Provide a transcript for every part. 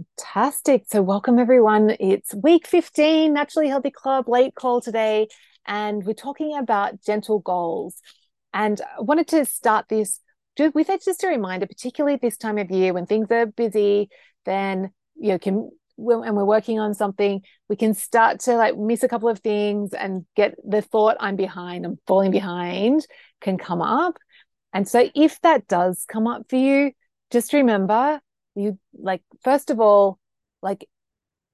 Fantastic. So, welcome everyone. It's week 15, Naturally Healthy Club, late call today. And we're talking about gentle goals. And I wanted to start this with just a reminder, particularly this time of year when things are busy, then you know, can and we're working on something, we can start to like miss a couple of things and get the thought I'm behind, I'm falling behind can come up. And so if that does come up for you, just remember you like first of all like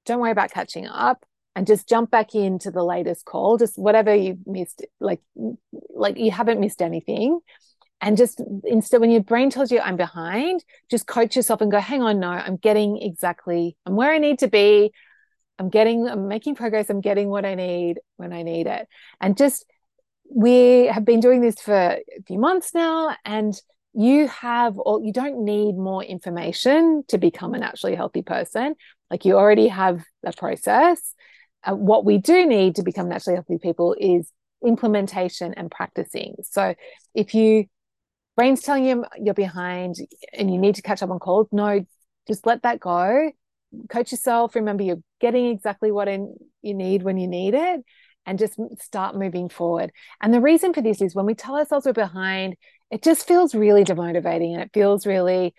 don't worry about catching up and just jump back into the latest call. Just whatever you missed like like you haven't missed anything. And just instead when your brain tells you i'm behind just coach yourself and go hang on no i'm getting exactly i'm where i need to be. I'm getting i'm making progress. I'm getting what i need when i need it. And just we have been doing this for a few months now and you have or you don't need more information to become a naturally healthy person. Like you already have the process. Uh, what we do need to become naturally healthy people is implementation and practicing. So if you brain's telling you you're behind and you need to catch up on calls no just let that go. Coach yourself remember you're getting exactly what in, you need when you need it and just start moving forward. And the reason for this is when we tell ourselves we're behind it just feels really demotivating and it feels really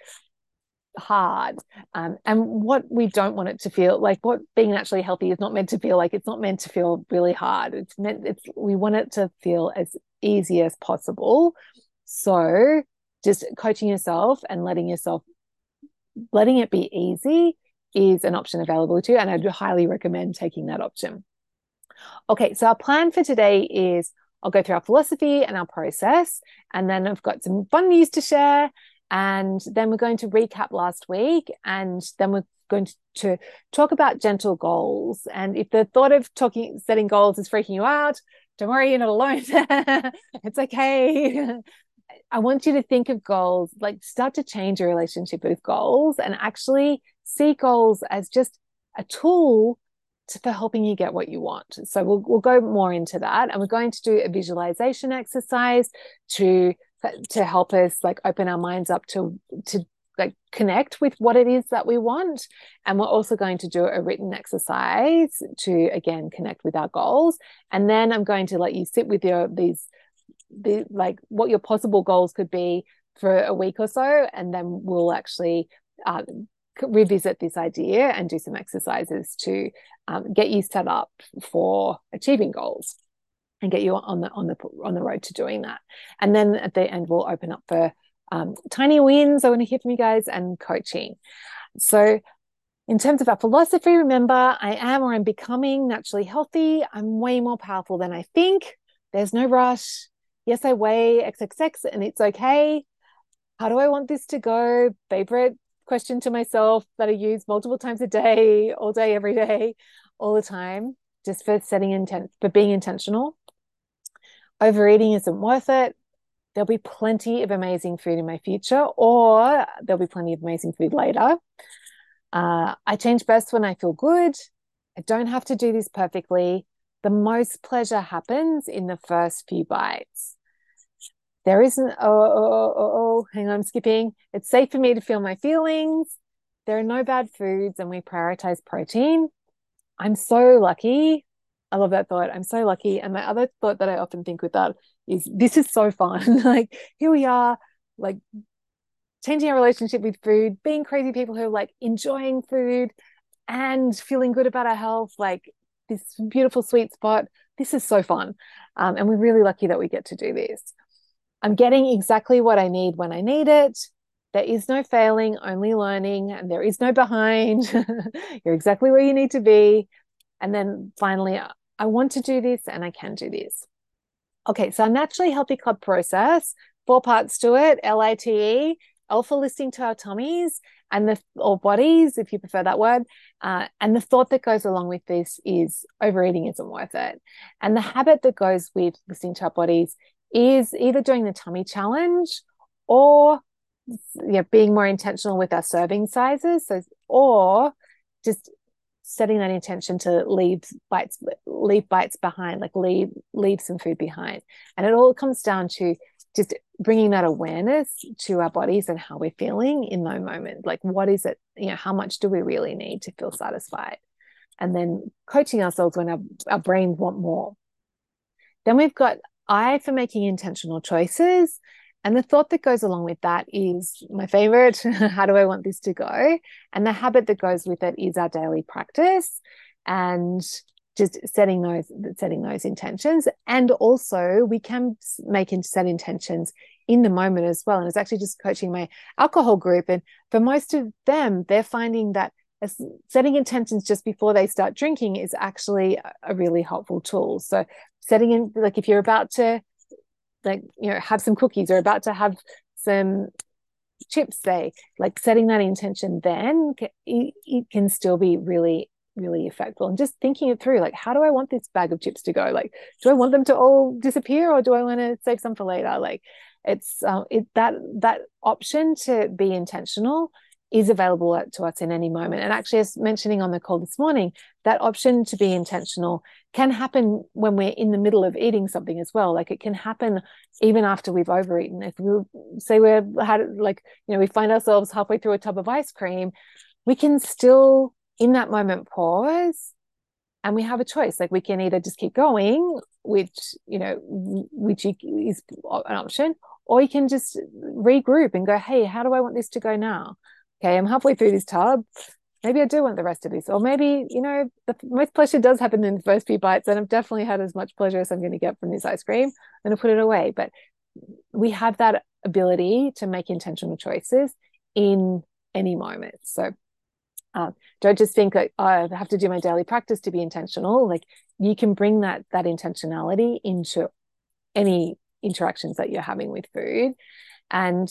hard. Um, and what we don't want it to feel like what being naturally healthy is not meant to feel like it's not meant to feel really hard. It's meant it's we want it to feel as easy as possible. So just coaching yourself and letting yourself letting it be easy is an option available to you and i'd highly recommend taking that option. Okay so our plan for today is I'll go through our philosophy and our process. And then I've got some fun news to share. And then we're going to recap last week. And then we're going to, talk about gentle goals. And if the thought of talking, setting goals is freaking you out, don't worry, you're not alone. it's okay. I want you to think of goals, like start to change your relationship with goals and actually see goals as just a tool to, for helping you get what you want. So we'll, we'll go more into that. And we're going to do a visualization exercise to to help us like open our minds up to to like connect with what it is that we want and we're also going to do a written exercise to again connect with our goals and then i'm going to let you sit with your these the like what your possible goals could be for a week or so and then we'll actually uh, revisit this idea and do some exercises to um, get you set up for achieving goals and get you on the on the on the road to doing that. And then at the end, we'll open up for um, tiny wins. I want to hear from you guys and coaching. So, in terms of our philosophy, remember, I am or I'm becoming naturally healthy. I'm way more powerful than I think. There's no rush. Yes, I weigh XXX and it's okay. How do I want this to go? Favorite question to myself that I use multiple times a day, all day, every day, all the time, just for setting intent, for being intentional. Overeating isn't worth it. There'll be plenty of amazing food in my future, or there'll be plenty of amazing food later. Uh, I change best when I feel good. I don't have to do this perfectly. The most pleasure happens in the first few bites. There isn't, oh, oh, oh, oh, hang on, I'm skipping. It's safe for me to feel my feelings. There are no bad foods, and we prioritize protein. I'm so lucky. I love that thought. I'm so lucky. And my other thought that I often think with that is this is so fun. like, here we are, like changing our relationship with food, being crazy people who are like enjoying food and feeling good about our health, like this beautiful sweet spot. This is so fun. Um, and we're really lucky that we get to do this. I'm getting exactly what I need when I need it. There is no failing, only learning, and there is no behind. You're exactly where you need to be. And then finally, I want to do this and I can do this. Okay, so our naturally healthy club process, four parts to it L I T E, L for listening to our tummies and the or bodies, if you prefer that word. Uh, and the thought that goes along with this is overeating isn't worth it. And the habit that goes with listening to our bodies is either doing the tummy challenge or yeah, being more intentional with our serving sizes. So, or just setting that intention to leave bites, leave bites behind, like leave leave some food behind. And it all comes down to just bringing that awareness to our bodies and how we're feeling in that moment. Like, what is it? You know, how much do we really need to feel satisfied? And then coaching ourselves when our, our brains want more. Then we've got I for making intentional choices. And the thought that goes along with that is my favorite. How do I want this to go? And the habit that goes with it is our daily practice and just setting those setting those intentions. And also we can make and set intentions in the moment as well. And it's actually just coaching my alcohol group. And for most of them, they're finding that setting intentions just before they start drinking is actually a really helpful tool. So setting in like if you're about to like you know have some cookies or about to have some chips say like setting that intention then it, can still be really really effective and just thinking it through like how do i want this bag of chips to go? Like do i want them to all disappear or do i want to save some for later? Like it's uh, it that that option to be intentional is available to us in any moment. And actually, as mentioning on the call this morning, that option to be intentional can happen when we're in the middle of eating something as well. Like it can happen even after we've overeaten. If we say we're had like, you know, we find ourselves halfway through a tub of ice cream, we can still in that moment pause and we have a choice. Like we can either just keep going, which, you know, which is an option, or you can just regroup and go, hey, how do I want this to go now? Okay, I'm halfway through this tub. Maybe I do want the rest of this. Or maybe, you know, the most pleasure does happen in the first few bites. And I've definitely had as much pleasure as I'm going to get from this ice cream. I'm going to put it away. But we have that ability to make intentional choices in any moment. So uh, don't just think oh, I have to do my daily practice to be intentional. Like you can bring that that intentionality into any interactions that you're having with food. And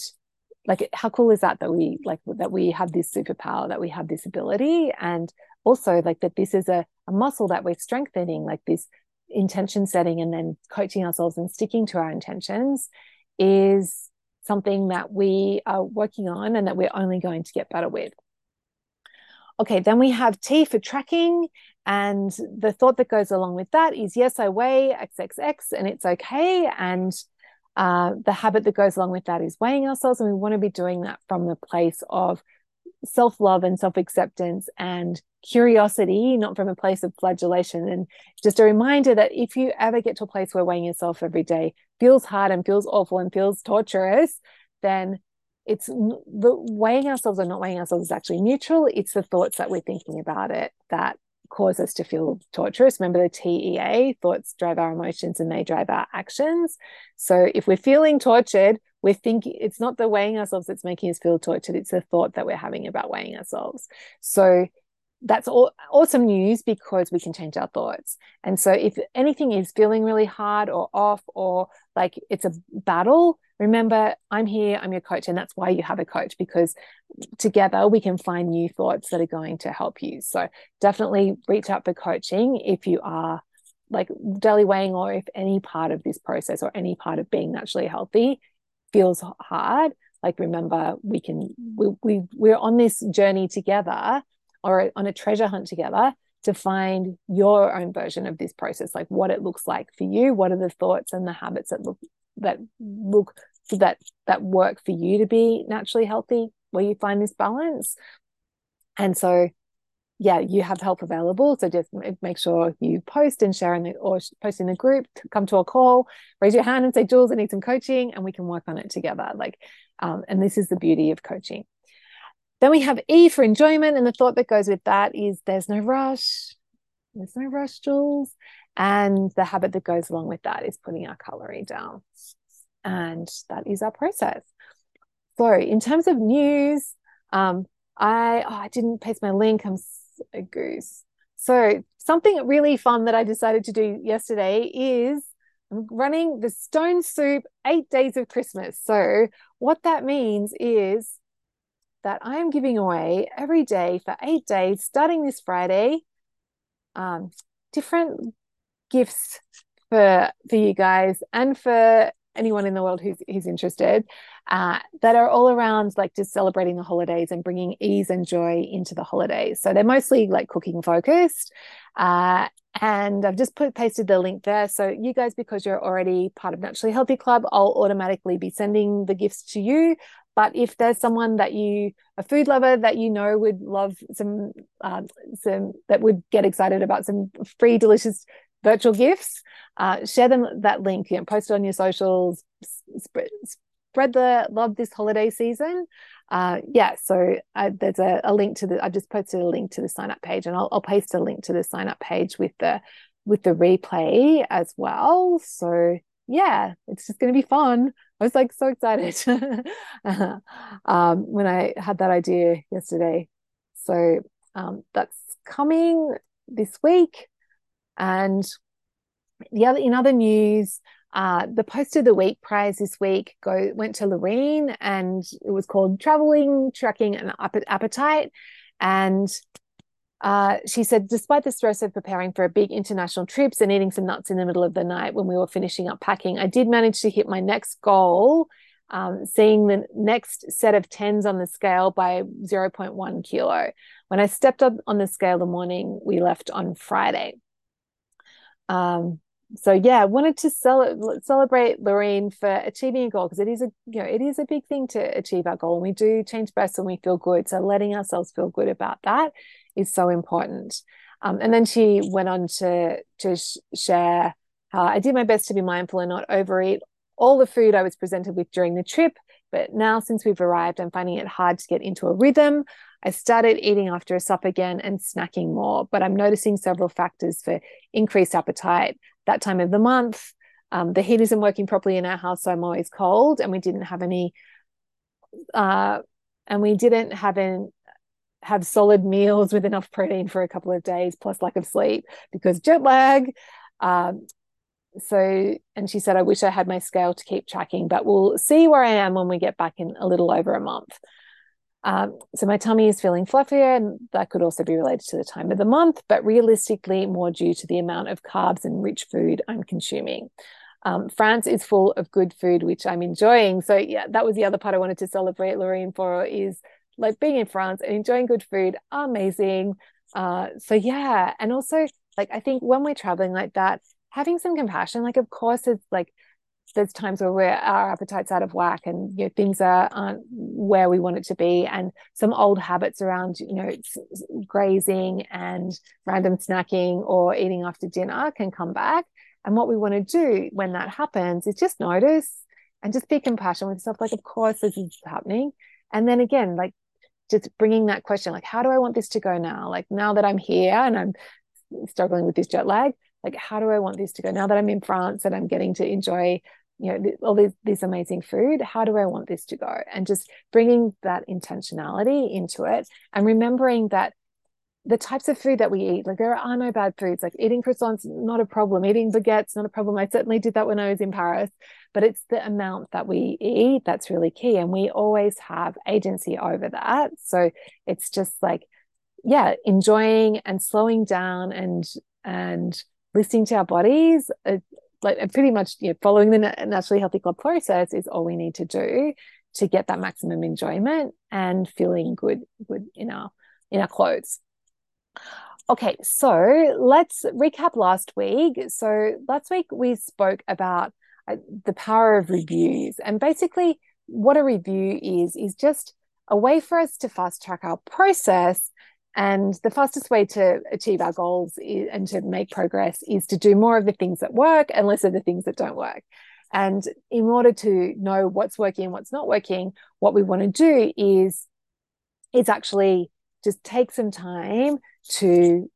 like how cool is that that we like that we have this superpower that we have this ability? And also like that this is a, a muscle that we're strengthening like this intention setting and then coaching ourselves and sticking to our intentions is something that we are working on and that we're only going to get better with. Okay then we have t for tracking. And the thought that goes along with that is yes i weigh xxx and it's okay. And uh, the habit that goes along with that is weighing ourselves, and we want to be doing that from the place of self love and self acceptance and curiosity, not from a place of flagellation. And just a reminder that if you ever get to a place where weighing yourself every day feels hard and feels awful and feels torturous, then it's the weighing ourselves or not weighing ourselves is actually neutral. It's the thoughts that we're thinking about it that cause us to feel torturous. Remember the TEA, thoughts drive our emotions and they drive our actions. So if we're feeling tortured, we're thinking it's not the weighing ourselves that's making us feel tortured, it's the thought that we're having about weighing ourselves. So that's all awesome news because we can change our thoughts. And so if anything is feeling really hard or off or like it's a battle, remember I'm here, I'm your coach. And that's why you have a coach because together we can find new thoughts that are going to help you. So definitely reach out for coaching if you are like daily weighing or if any part of this process or any part of being naturally healthy feels hard like remember we can we, we we're on this journey together or on a treasure hunt together to find your own version of this process like what it looks like for you what are the thoughts and the habits that look that look that that work for you to be naturally healthy where you find this balance and so yeah you have help available so just make sure you post and share in the or post in the group come to a call raise your hand and say jules i need some coaching and we can work on it together like um, and this is the beauty of coaching then we have E for enjoyment. And the thought that goes with that is there's no rush. There's no rush, Jules. And the habit that goes along with that is putting our calorie down. And that is our process. So, in terms of news, um, I oh, I didn't paste my link. I'm a goose. So, something really fun that I decided to do yesterday is I'm running the Stone Soup eight days of Christmas. So, what that means is that I am giving away every day for eight days, starting this Friday, um, different gifts for for you guys and for anyone in the world who's who's interested uh, that are all around like just celebrating the holidays and bringing ease and joy into the holidays. So they're mostly like cooking focused, uh, and I've just put pasted the link there. So you guys, because you're already part of Naturally Healthy Club, I'll automatically be sending the gifts to you. But if there's someone that you, a food lover that you know would love some, uh, some that would get excited about some free, delicious virtual gifts, uh, share them that link. You know, post it on your socials. Spread, spread the love this holiday season uh, yeah, so I, there's a, a, link to the. I've just posted a link to the sign up page, and I'll, I'll paste a link to the sign up page with the with the replay as well. So yeah, it's just going to be fun. I was like so excited um, when I had that idea yesterday. So um, that's coming this week, and the other in other news, uh, the post of the week prize this week go went to Lorene, and it was called "Traveling, Tracking, and Appetite." And uh, she said, despite the stress of preparing for a big international trips and eating some nuts in the middle of the night when we were finishing up packing, I did manage to hit my next goal, um, seeing the next set of tens on the scale by 0.1 kilo. When I stepped up on the scale the morning we left on Friday. Um, so yeah, I wanted to cel- celebrate Lorene for achieving a goal because it is a you know it is a big thing to achieve our goal, and we do change breasts when we feel good. So letting ourselves feel good about that is so important. Um, and then she went on to to sh- share how I did my best to be mindful and not overeat all the food I was presented with during the trip. But now, since we've arrived, I'm finding it hard to get into a rhythm. I started eating after a sup again and snacking more, but I'm noticing several factors for increased appetite that time of the month. Um, the heat isn't working properly in our house, so I'm always cold, and we didn't have any, uh, and we didn't have an have solid meals with enough protein for a couple of days, plus lack of sleep because jet lag. Um, so, and she said, I wish I had my scale to keep tracking, but we'll see where I am when we get back in a little over a month. Um, so my tummy is feeling fluffier, and that could also be related to the time of the month, but realistically more due to the amount of carbs and rich food I'm consuming. Um, France is full of good food, which I'm enjoying. So yeah, that was the other part I wanted to celebrate Lorene for is like being in France and enjoying good food, amazing. Uh, so yeah, and also like I think when we're traveling like that, having some compassion, like of course it's like there's times where our appetite's out of whack and you know things are aren't where we want it to be. And some old habits around you know grazing and random snacking or eating after dinner can come back. And what we want to do when that happens is just notice and just be compassionate with yourself like of course this is happening. And then again like just bringing that question like how do i want this to go now? Like now that i'm here and i'm struggling with this jet lag like how do i want this to go? Now that i'm in france and i'm getting to enjoy you know all this, this amazing food how do i want this to go? And just bringing that intentionality into it and remembering that the types of food that we eat like there are no bad foods like eating croissants not a problem. Eating baguettes not a problem. I certainly did that when i was in paris but it's the amount that we eat that's really key and we always have agency over that. So it's just like yeah enjoying and slowing down and and listening to our bodies uh, like pretty much you know, following the naturally healthy club process is all we need to do to get that maximum enjoyment and feeling good good in our in our clothes. Okay so let's recap last week. So last week we spoke about uh, the power of reviews. And basically what a review is is just a way for us to fast track our process and the fastest way to achieve our goals is, and to make progress is to do more of the things that work and less of the things that don't work. And in order to know what's working and what's not working, what we want to do is is actually just take some time to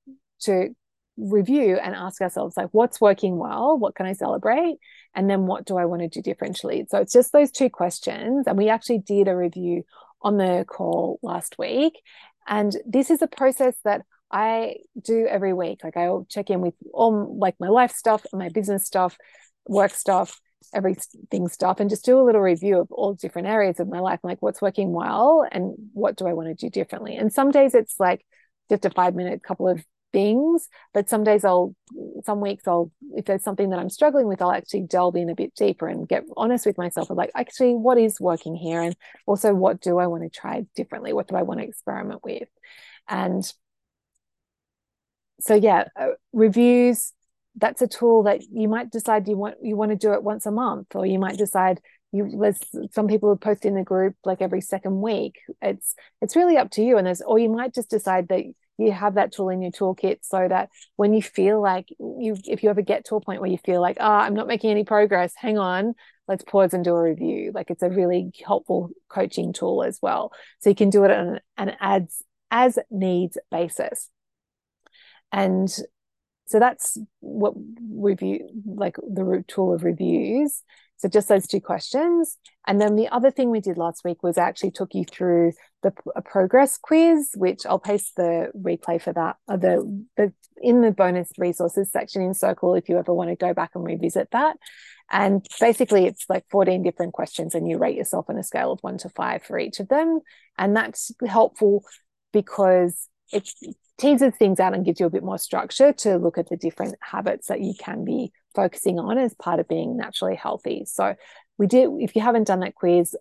to review and ask ourselves like what's working well? What can i celebrate? And then what do i want to do differently so it's just those two questions. And we actually did a review on the call last week and this is a process that I do every week. Like I'll check in with all like my life stuff, my business stuff, work stuff, everything stuff, and just do a little review of all different areas of my life, like what's working well and what do I want to do differently. And some days it's like just a five minute couple of things but some days i'll some weeks i'll if there's something that i'm struggling with i'll actually delve in a bit deeper and get honest with myself of like actually what is working here and also what do i want to try differently what do i want to experiment with and so yeah, uh, reviews. That's a tool that you might decide you want you want to do it once a month, or you might decide you there's some people post in the group like every second week. It's it's really up to you, and there's or you might just decide that you have that tool in your toolkit so that when you feel like you if you ever get to a point where you feel like oh, i'm not making any progress hang on let's pause and do a review. Like it's a really helpful coaching tool as well. So you can do it on an ads as needs basis. And so that's what review like the root tool of reviews. So just those two questions. And then the other thing we did last week was actually took you through the progress quiz, which I'll paste the replay for that. Uh, the, the in the bonus resources section in Circle if you ever want to go back and revisit that. And basically, it's like 14 different questions, and you rate yourself on a scale of one to five for each of them. And that's helpful because it teases things out and gives you a bit more structure to look at the different habits that you can be focusing on as part of being naturally healthy. So we did, if you haven't done that quiz,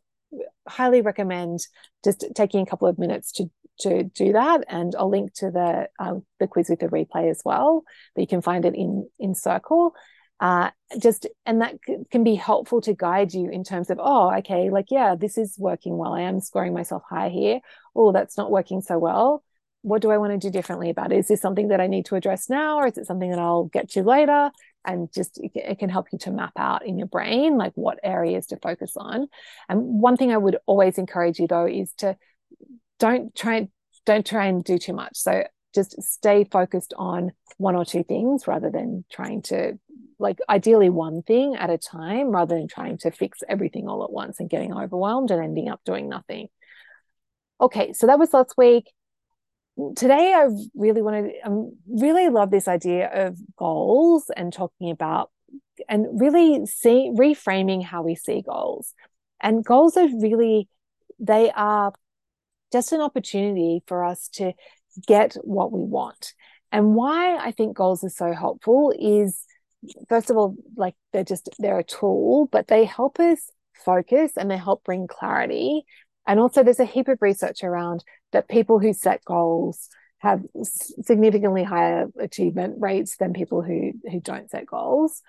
highly recommend just taking a couple of minutes to to do that and i'll link to the um, the quiz with the replay as well but you can find it in in circle. Uh, just and that c- can be helpful to guide you in terms of oh okay like yeah this is working well. I am scoring myself high here. Oh that's not working so well. What do i want to do differently about it? Is this something that i need to address now or is it something that i'll get to later and just it can help you to map out in your brain like what areas to focus on. And one thing i would always encourage you though is to don't try don't try and do too much. So just stay focused on one or two things rather than trying to like ideally one thing at a time rather than trying to fix everything all at once and getting overwhelmed and ending up doing nothing. Okay so that was last week today I really want to um, I really love this idea of goals and talking about and really see reframing how we see goals. And goals are really they are just an opportunity for us to get what we want. And why I think goals are so helpful is first of all like they're just they're a tool but they help us focus and they help bring clarity and also, there's a heap of research around that people who set goals have significantly higher achievement rates than people who who don't set goals.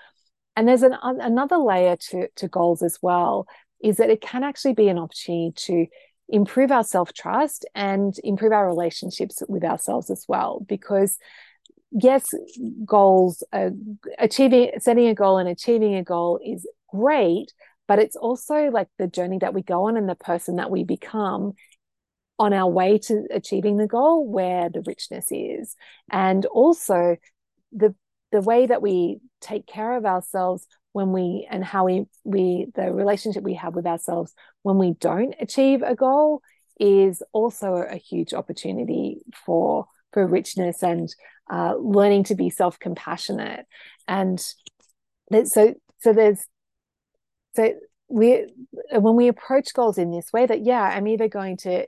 And there's an, another layer to, to goals as well, is that it can actually be an opportunity to improve our self trust and improve our relationships with ourselves as well. Because yes, goals, uh, achieving, setting a goal and achieving a goal is great, but it's also like the journey that we go on and the person that we become on our way to achieving the goal where the richness is. And also the the way that we take care of ourselves when we and how we we the relationship we have with ourselves when we don't achieve a goal is also a huge opportunity for for richness and uh, learning to be self compassionate and so so there's so we when we approach goals in this way that yeah i'm either going to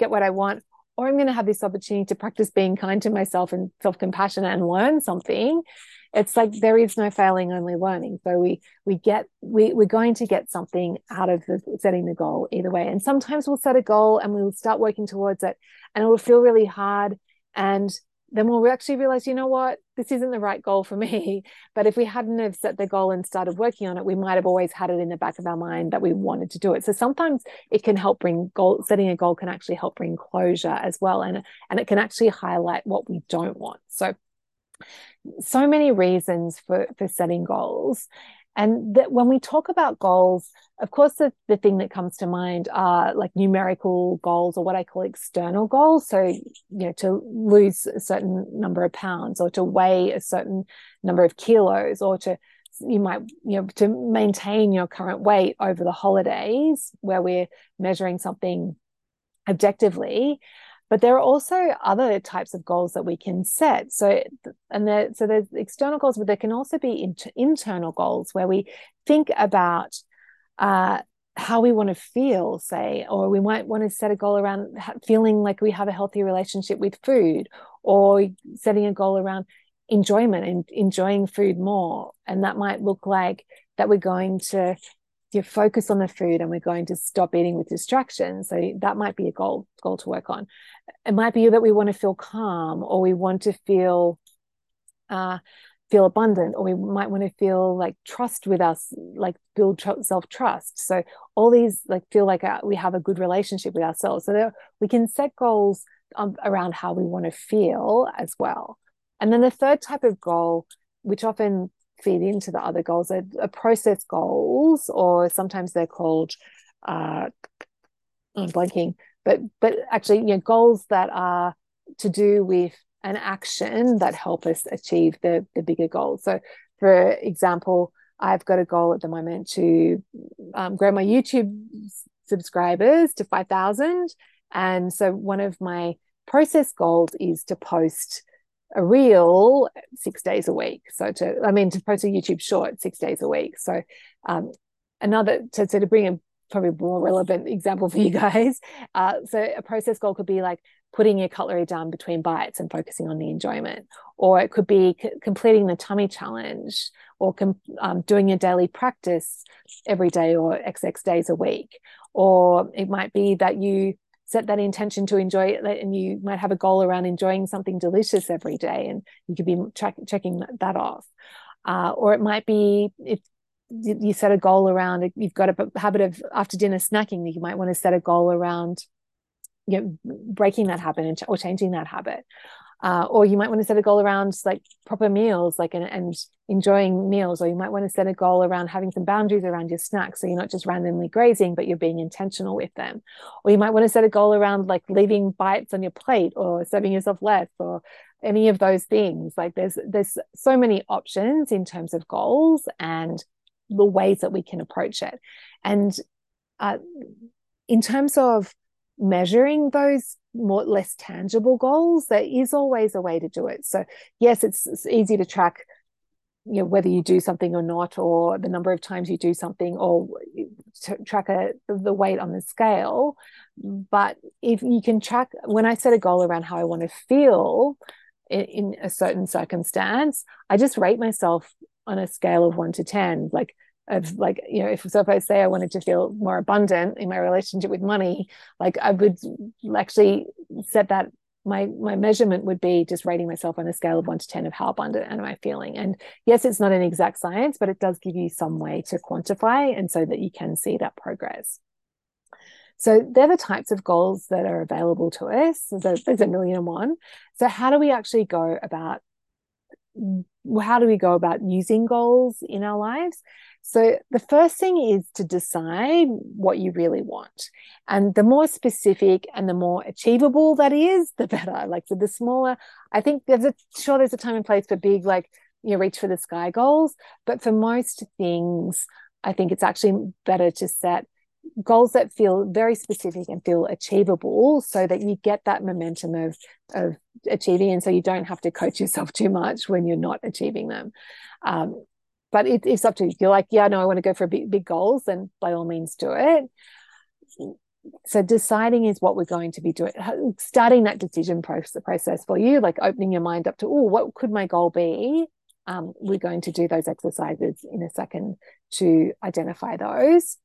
get what i want or i'm going to have this opportunity to practice being kind to myself and self-compassion and learn something. It's like there is no failing only learning. So we we get we, we're going to get something out of the, setting the goal either way. And sometimes we'll set a goal and we'll start working towards it and it will feel really hard and then we'll actually realize, you know what, this isn't the right goal for me. But if we hadn't have set the goal and started working on it, we might have always had it in the back of our mind that we wanted to do it. So sometimes it can help bring goal setting a goal can actually help bring closure as well. And, and it can actually highlight what we don't want. So so many reasons for for setting goals and that when we talk about goals, of course, the, the thing that comes to mind are like numerical goals or what I call external goals. So, you know, to lose a certain number of pounds or to weigh a certain number of kilos or to you might you know to maintain your current weight over the holidays where we're measuring something objectively but there are also other types of goals that we can set. So and there so there's external goals but there can also be inter- internal goals where we think about uh, how we want to feel say or we might want to set a goal around feeling like we have a healthy relationship with food or setting a goal around enjoyment and enjoying food more. And that might look like that we're going to you focus on the food and we're going to stop eating with distractions so that might be a goal goal to work on. It might be that we want to feel calm or we want to feel uh, feel abundant or we might want to feel like trust with us like build tr- self trust so all these like feel like uh, we have a good relationship with ourselves. So there, we can set goals um, around how we want to feel as well. And then the third type of goal which often feed into the other goals are, are process goals or sometimes they're called uh I'm blanking but but actually you know goals that are to do with an action that help us achieve the the bigger goals. So, for example, I've got a goal at the moment to um, grow my YouTube subscribers to five thousand, and so one of my process goals is to post a reel six days a week. So to I mean to post a YouTube short six days a week. So um, another to, so to bring a probably more relevant example for you guys. Uh, so a process goal could be like putting your cutlery down between bites and focusing on the enjoyment. Or it could be c- completing the tummy challenge or com- um, doing your daily practice every day or XX days a week. Or it might be that you set that intention to enjoy it and you might have a goal around enjoying something delicious every day and you could be track- checking that off. Uh, or it might be if you set a goal around you've got a habit of after dinner snacking you might want to set a goal around you know breaking that habit or changing that habit uh, or you might want to set a goal around like proper meals like and, and enjoying meals or you might want to set a goal around having some boundaries around your snacks so you're not just randomly grazing but you're being intentional with them. Or you might want to set a goal around like leaving bites on your plate or serving yourself less or any of those things. Like there's there's so many options in terms of goals and the ways that we can approach it. And uh, in terms of measuring those more less tangible goals there is always a way to do it. So yes it's, it's easy to track you know whether you do something or not or the number of times you do something or track a, the weight on the scale. But if you can track when i set a goal around how i want to feel in, in a certain circumstance i just rate myself on a scale of 1 to 10 like of like you know if so if i say i wanted to feel more abundant in my relationship with money like i would actually set that my my measurement would be just rating myself on a scale of 1 to 10 of how abundant am i feeling. And yes it's not an exact science but it does give you some way to quantify and so that you can see that progress. So they're the types of goals that are available to us. There's, there's a million and one. So how do we actually go about how do we go about using goals in our lives so, the first thing is to decide what you really want. And the more specific and the more achievable that is, the better. Like, for the smaller, I think there's a sure there's a time and place for big, like, you know, reach for the sky goals. But for most things, I think it's actually better to set goals that feel very specific and feel achievable so that you get that momentum of of achieving and so you don't have to coach yourself too much when you're not achieving them um, but it, it's up to you. You're like, yeah, no, I want to go for big, big goals, then by all means do it. So deciding is what we're going to be doing. Starting that decision process, process for you, like opening your mind up to, oh, what could my goal be? Um, we're going to do those exercises in a second to identify those.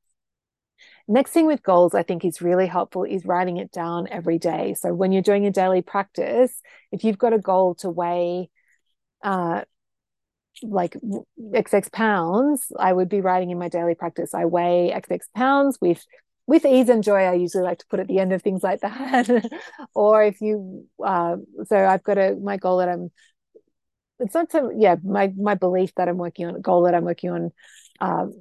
Next thing with goals, I think is really helpful is writing it down every day. So when you're doing a daily practice, if you've got a goal to weigh uh, like xx pounds i would be writing in my daily practice. I weigh xx pounds with with ease and joy i usually like to put at the end of things like that. Or if you uh, so i've got a my goal that i'm it's not so yeah my my belief that i'm working on a goal that i'm working on um,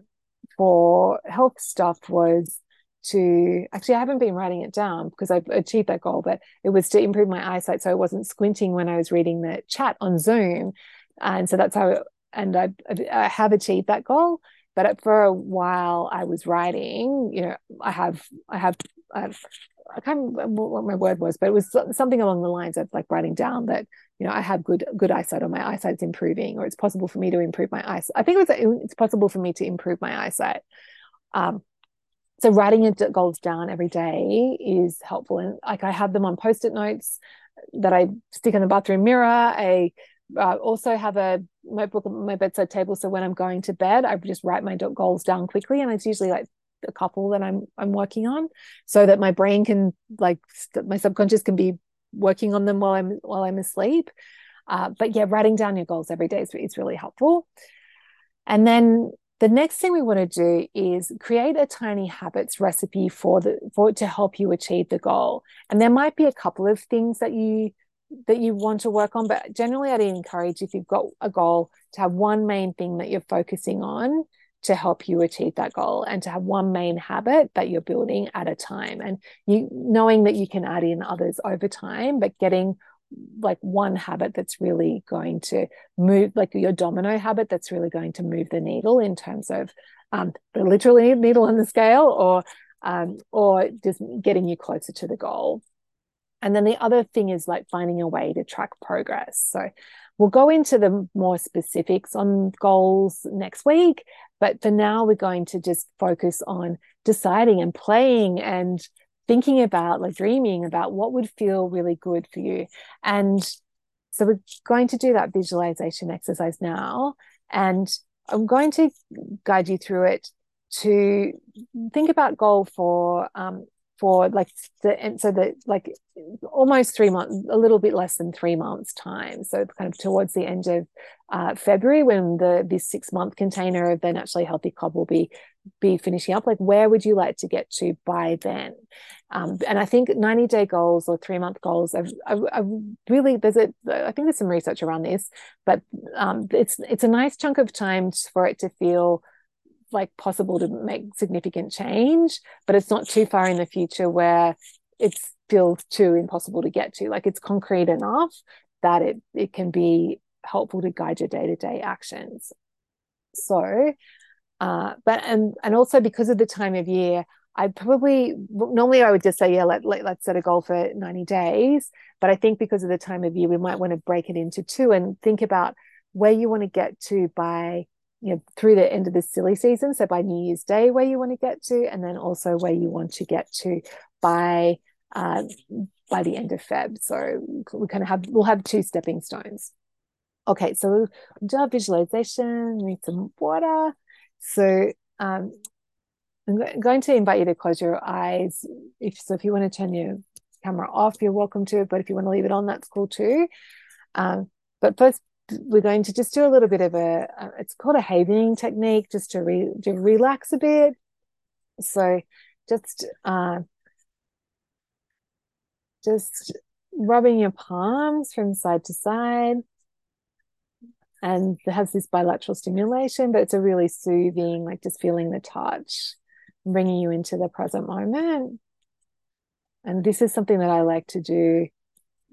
for health stuff was to actually I haven't been writing it down because I've achieved that goal, but it was to improve my eyesight so I wasn't squinting when I was reading the chat on Zoom and so that's how and I, I have achieved that goal but for a while I was writing you know I have I have I've, I can't remember what my word was but it was something along the lines of like writing down that you know I have good good eyesight or my eyesight's improving or it's possible for me to improve my eyesight I think it was it's possible for me to improve my eyesight. Um so writing your goals down every day is helpful. And like I have them on post-it notes that I stick on the bathroom mirror I uh, also have a notebook on my bedside table. So when I'm going to bed, I just write my goals down quickly, and it's usually like a couple that I'm I'm working on, so that my brain can like my subconscious can be working on them while I'm while I'm asleep. Uh, but yeah, writing down your goals every day is, is really helpful. And then the next thing we want to do is create a tiny habits recipe for the for to help you achieve the goal. And there might be a couple of things that you that you want to work on, but generally I'd encourage if you've got a goal to have one main thing that you're focusing on to help you achieve that goal and to have one main habit that you're building at a time. And you knowing that you can add in others over time but getting like one habit that's really going to move like your domino habit that's really going to move the needle in terms of um, the literally needle on the scale or um, or just getting you closer to the goal and then the other thing is like finding a way to track progress. So we'll go into the more specifics on goals next week but for now we're going to just focus on deciding and playing and thinking about like dreaming about what would feel really good for you. And so we're going to do that visualization exercise now. And i'm going to guide you through it to think about goal for um, for like the and so that like almost three months a little bit less than three months time. So kind of towards the end of uh, february when the this six month container of the naturally healthy club will be be finishing up like where would you like to get to by then? Um, and i think 90 day goals or three month goals are, are, are, really there's a i think there's some research around this but um, it's it's a nice chunk of time for it to feel like possible to make significant change, but it's not too far in the future where it feels too impossible to get to. Like it's concrete enough that it it can be helpful to guide your day to day actions. So, uh, but and and also because of the time of year, I probably normally I would just say yeah let, let let's set a goal for ninety days, but I think because of the time of year, we might want to break it into two and think about where you want to get to by you know through the end of the silly season. So by new year's day where you want to get to and then also where you want to get to by uh, by the end of feb. So we kind of have we'll have two stepping stones. Okay so we'll do our visualization need some water. So um, i'm going to invite you to close your eyes. If so if you want to turn your camera off you're welcome to but if you want to leave it on that's cool too. Um, but first we're going to just do a little bit of a uh, it's called a havening technique just to re, to relax a bit. So just uh, just rubbing your palms from side to side. And has this bilateral stimulation but it's a really soothing like just feeling the touch bringing you into the present moment. And this is something that i like to do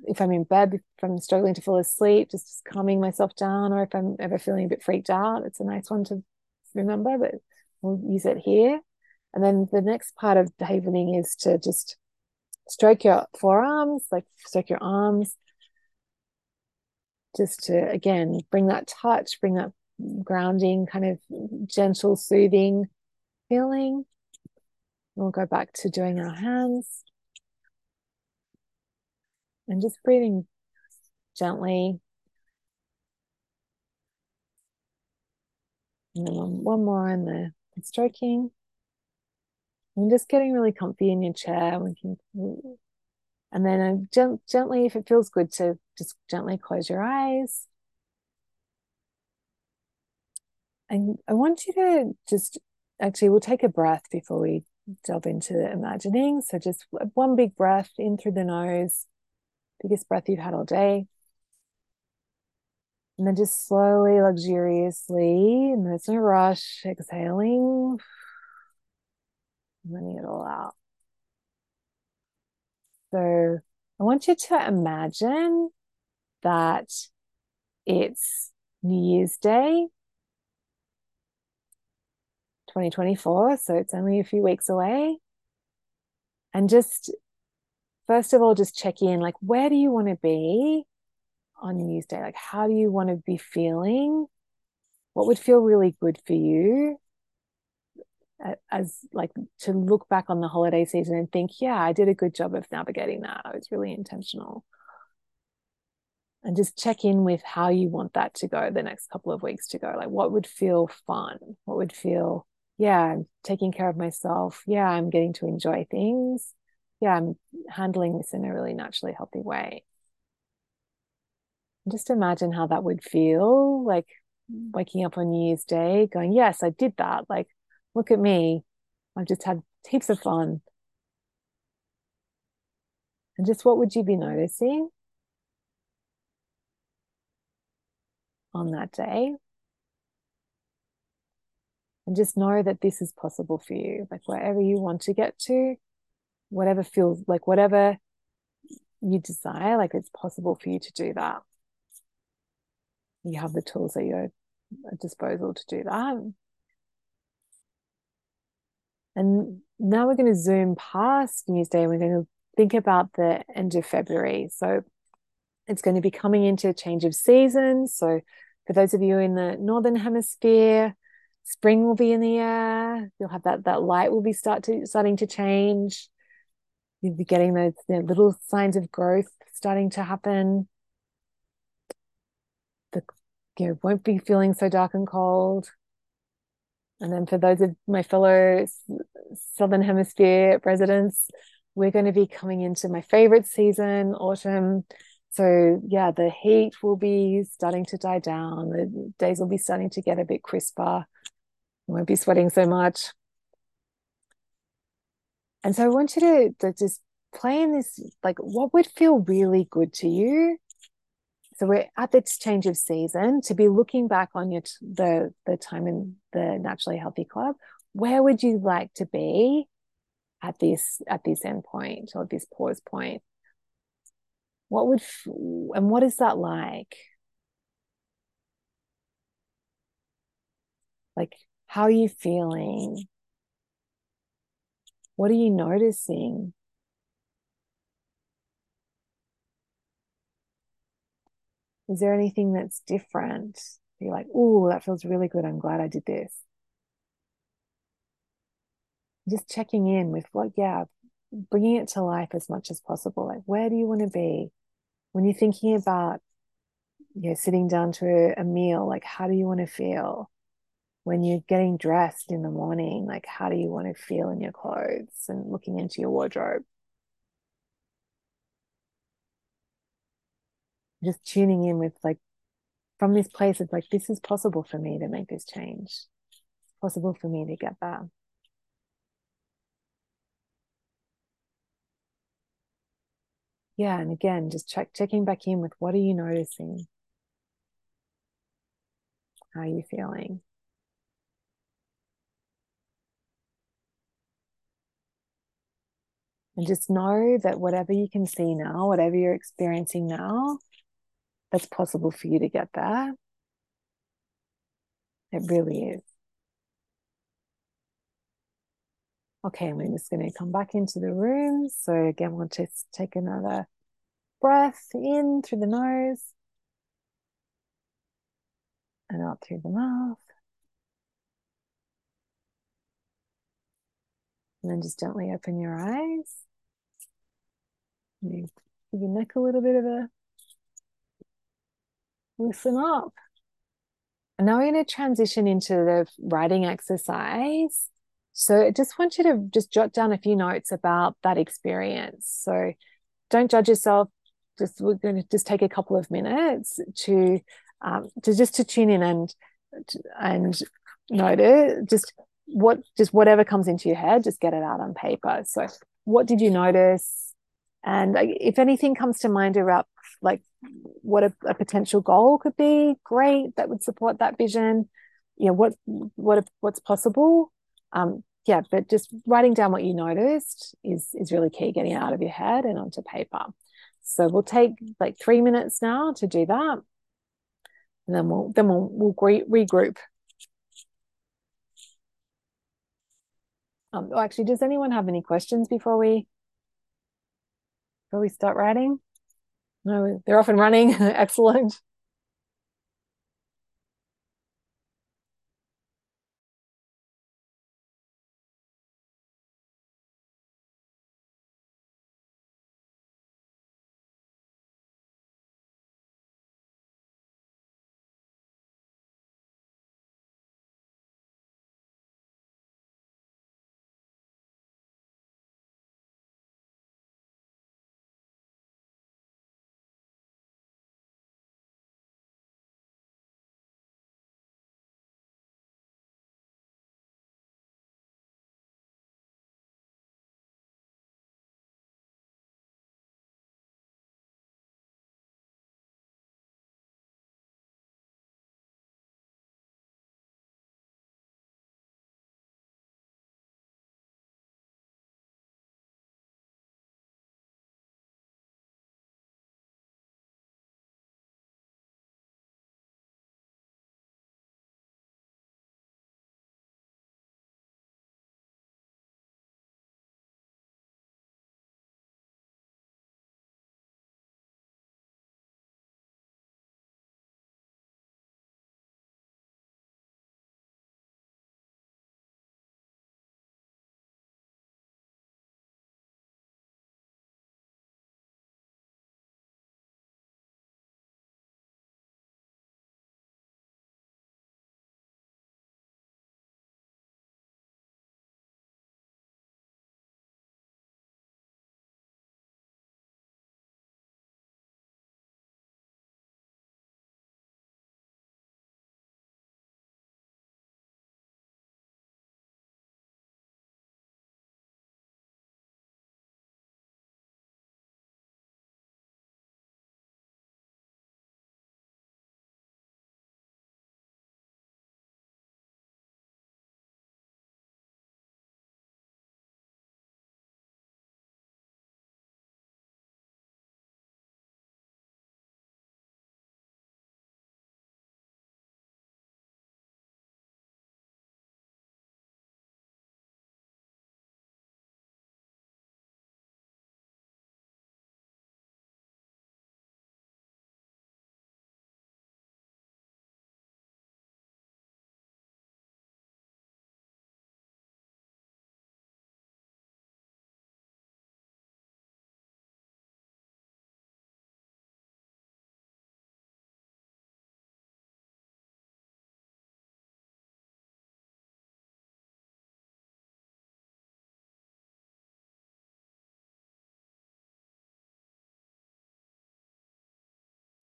if I'm in bed, if I'm struggling to fall asleep, just calming myself down, or if I'm ever feeling a bit freaked out, it's a nice one to remember, but we'll use it here. And then the next part of havening is to just stroke your forearms, like stroke your arms, just to again bring that touch, bring that grounding, kind of gentle, soothing feeling. We'll go back to doing our hands and just breathing gently. And then one, more in the stroking. And just getting really comfy in your chair. We can, and then gent- gently, if it feels good, to just gently close your eyes. And I want you to just actually, we'll take a breath before we delve into imagining. So just one big breath in through the nose biggest breath you've had all day. And then just slowly, luxuriously, and there's no rush, exhaling, letting it all out. So I want you to imagine that it's New Year's Day, 2024. So it's only a few weeks away. And just first of all, just check in like, where do you want to be on New Day? Like, how do you want to be feeling? What would feel really good for you? As like to look back on the holiday season and think, yeah, I did a good job of navigating that. I was really intentional. and just check in with how you want that to go the next couple of weeks to go. Like, what would feel fun? What would feel, yeah, I'm taking care of myself. Yeah, I'm getting to enjoy things. Yeah, I'm handling this in a really naturally healthy way. And just imagine how that would feel like waking up on New Year's Day, going, Yes, I did that. Like, look at me. I've just had heaps of fun. And just what would you be noticing? on that day. And just know that this is possible for you, like wherever you want to get to, whatever feels like whatever you desire, like it's possible for you to do that. You have the tools at your disposal to do that. And now we're going to zoom past New Day. We're going to think about the end of February. So it's going to be coming into a change of seasons. So, for those of you in the northern hemisphere, spring will be in the air. You'll have that that light will be start to starting to change. You'll be getting those you know, little signs of growth starting to happen. The you know, won't be feeling so dark and cold. And then for those of my fellow southern hemisphere residents, we're going to be coming into my favorite season, autumn so yeah the heat will be starting to die down the days will be starting to get a bit crisper won't be sweating so much and so i want you to, to just play in this like what would feel really good to you? So we're at this change of season. To be looking back on your the the time in the naturally healthy club where would you like to be at this at this end point or this pause point? What would and what is that like? Like how are you feeling what are you noticing? Is there anything that's different? You're like oh that feels really good. I'm glad i did this. Just checking in with what yeah bringing it to life as much as possible. Like where do you want to be? When you're thinking about you know sitting down to a, a meal like how do you want to feel when you're getting dressed in the morning like how do you want to feel in your clothes and looking into your wardrobe? Just tuning in with like from this place of like this is possible for me to make this change. It's possible for me to get that. Yeah and again just check checking back in with what are you noticing? How are you feeling and just know that whatever you can see now whatever you're experiencing now that's possible for you to get there it really is Okay, we're just going to come back into the room. So again, we'll just take another breath in through the nose and out through the mouth. And then just gently open your eyes. give your neck a little bit of a loosen up. And now we're going to transition into the writing exercise. So I just want you to just jot down a few notes about that experience. So don't judge yourself. Just we're going to just take a couple of minutes to um, to just to tune in and and notice just what just whatever comes into your head, just get it out on paper. So what did you notice? And if anything comes to mind about like what a, a potential goal could be, great, that would support that vision. You know what what what's possible um, yeah, but just writing down what you noticed is is really key. Getting it out of your head and onto paper. So we'll take like three minutes now to do that, and then we'll then we'll we'll regroup. Um, oh, actually, does anyone have any questions before we before we start writing? No, they're off and running. Excellent.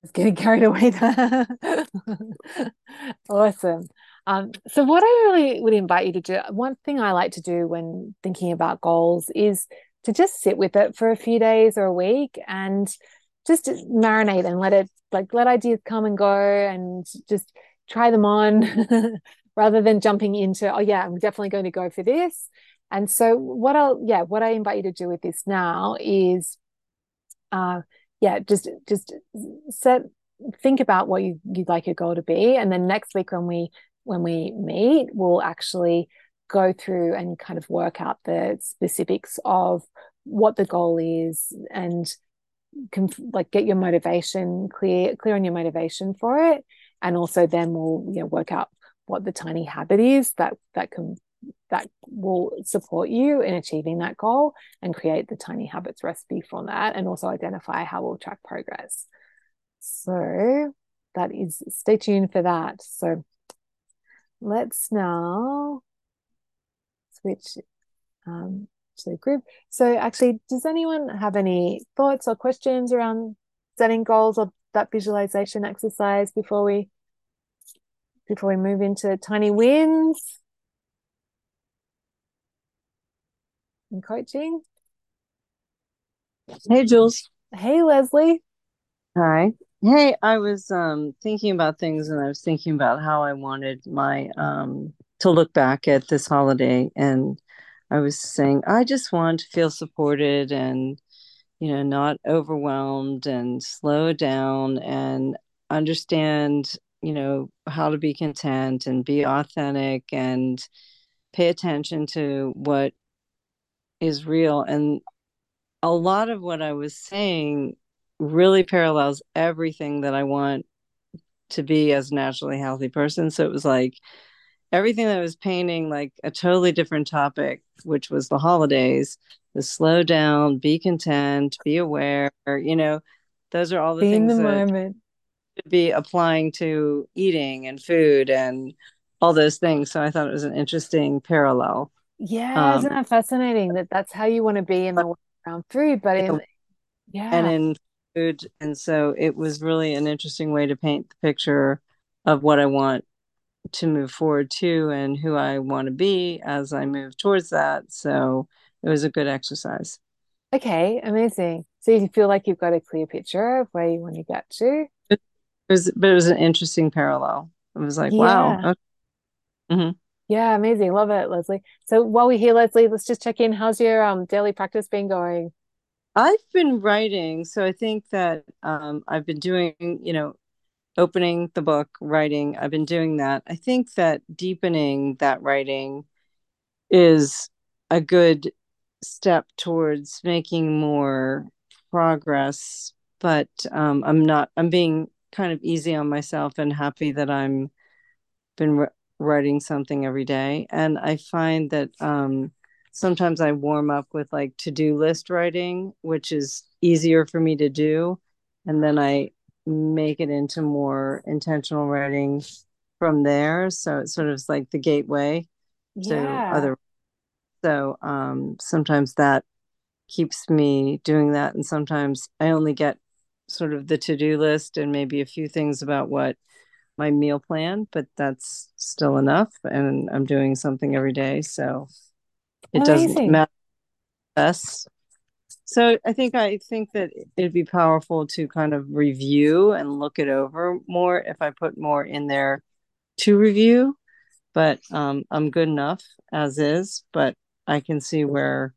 Was getting carried away there. awesome. Um, so what I really would invite you to do, one thing I like to do when thinking about goals is to just sit with it for a few days or a week and just marinate and let it like let ideas come and go and just try them on rather than jumping into oh yeah i'm definitely going to go for this and so what i'll yeah what i invite you to do with this now is uh yeah just just set think about what you, you'd like your goal to be and then next week when we when we meet we'll actually go through and kind of work out the specifics of what the goal is and can like get your motivation clear clear on your motivation for it and also then we'll you know work out what the tiny habit is that that can that will support you in achieving that goal and create the tiny habits recipe from that and also identify how we'll track progress. So that is stay tuned for that. So let's now switch um, to the group. So actually does anyone have any thoughts or questions around setting goals or that visualization exercise before we before we move into tiny wins and coaching. Hey, Jules. Hey, Leslie. Hi. Hey, I was um, thinking about things and I was thinking about how I wanted my um, to look back at this holiday. And I was saying, I just want to feel supported and, you know, not overwhelmed and slow down and understand you know how to be content and be authentic and pay attention to what is real and a lot of what i was saying really parallels everything that i want to be as naturally healthy person so it was like everything that was painting like a totally different topic which was the holidays the slow down be content be aware you know those are all the be things in the that moment be applying to eating and food and all those things. So I thought it was an interesting parallel. Yeah, um, isn't that fascinating that that's how you want to be in the world around food, but in, yeah, and in food. And so it was really an interesting way to paint the picture of what I want to move forward to and who I want to be as I move towards that. So it was a good exercise. Okay, amazing. So you feel like you've got a clear picture of where you want to get to? It was, but it was an interesting parallel. It was like, yeah. wow. Okay. Mm-hmm. Yeah, amazing. Love it, Leslie. So while we're here, Leslie, let's just check in. How's your um, daily practice been going? I've been writing. So I think that um, I've been doing, you know, opening the book, writing. I've been doing that. I think that deepening that writing is a good step towards making more progress. But um, I'm not, I'm being kind of easy on myself and happy that I'm been writing something every day. And I find that um, sometimes I warm up with like to do list writing, which is easier for me to do. And then I make it into more intentional writing from there. So it sort of is like the gateway yeah. to other. So um, sometimes that keeps me doing that. And sometimes I only get sort of the to-do list and maybe a few things about what my meal plan, but that's still enough. And I'm doing something every day. So it Amazing. doesn't matter less. So I think I think that it'd be powerful to kind of review and look it over more if I put more in there to review. But um, I'm good enough as is, but I can see where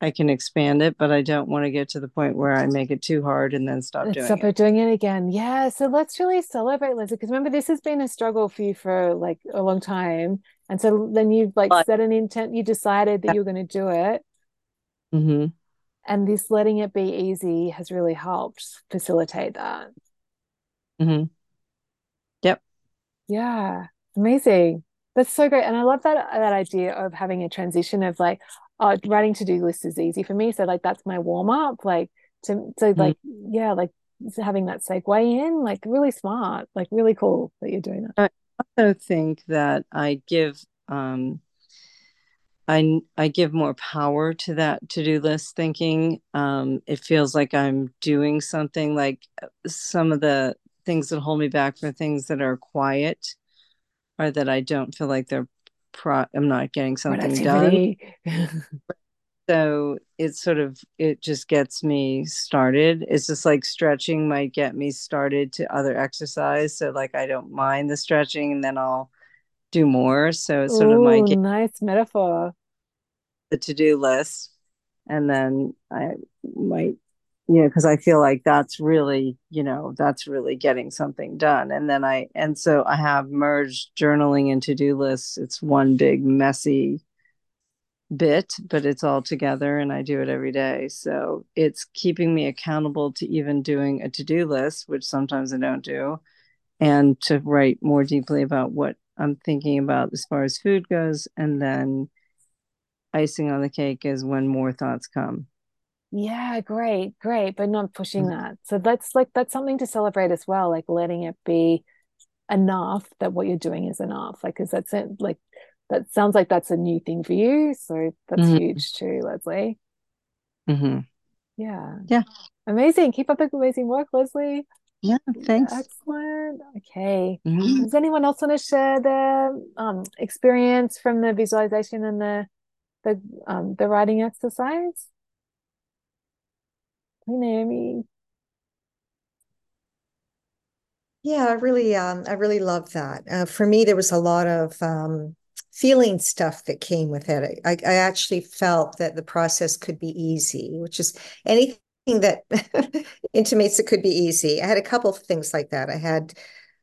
I can expand it, but I don't want to get to the point where I make it too hard and then stop doing stop it. doing it again. Yeah. So let's really celebrate, Lizzie, because remember this has been a struggle for you for like a long time. And so then you've like but, set an intent, you decided that you're going to do it. Mm-hmm. And this letting it be easy has really helped facilitate that. Mm-hmm. Yep. Yeah. Amazing. That's so great. And I love that that idea of having a transition of like, uh, writing to do list is easy for me. So like that's my warm up. Like to so mm. like yeah, like having that segue in, like really smart, like really cool that you're doing that. I also think that I give um I I give more power to that to-do list thinking. Um, it feels like I'm doing something like uh, some of the things that hold me back for things that are quiet or that I don't feel like they're pro I'm not getting something done. so it's sort of it just gets me started. It's just like stretching might get me started to other exercise. So like I don't mind the stretching and then I'll do more. So it's sort Ooh, of my nice metaphor. The to-do list. And then I might, you know, because I feel like that's really, you know, that's really getting something done. And then I and so I have merged journaling and to-do lists. It's one big messy bit, but it's all together and I do it every day. So it's keeping me accountable to even doing a to-do list, which sometimes I don't do, and to write more deeply about what I'm thinking about as far as food goes. And then icing on the cake is when more thoughts come. Yeah, great, great, but not pushing mm-hmm. that. So that's like that's something to celebrate as well, like letting it be enough that what you're doing is enough. Like, because that's it, like that sounds like that's a new thing for you. So that's mm-hmm. huge too, Leslie. Mm-hmm. Yeah. Yeah. Amazing. Keep up the amazing work, Leslie. Yeah, thanks. Excellent. Okay. Mm-hmm. Does anyone else want to share their um, experience from the visualization and the the um, the writing exercise? Hey, Naomi. Yeah, I really, um, I really love that. Uh, for me, there was a lot of um, feeling stuff that came with it. I, I actually felt that the process could be easy, which is anything that intimates it could be easy. I had a couple of things like that. I had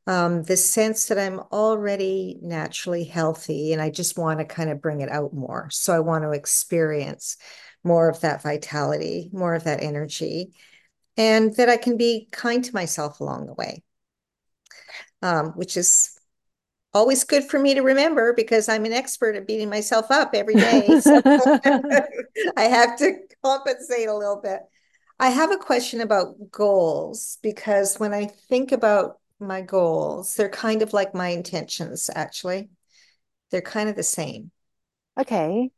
um, the sense that I'm already naturally healthy and I just want to kind of bring it out more. So I want to experience more of that vitality, more of that energy, and that I can be kind to myself along the way, um, which is always good for me to remember because I'm an expert at beating myself up every day. So I have to compensate a little bit. I have a question about goals because when I think about my goals, they're kind of like my intentions, actually. They're kind of the same. Okay.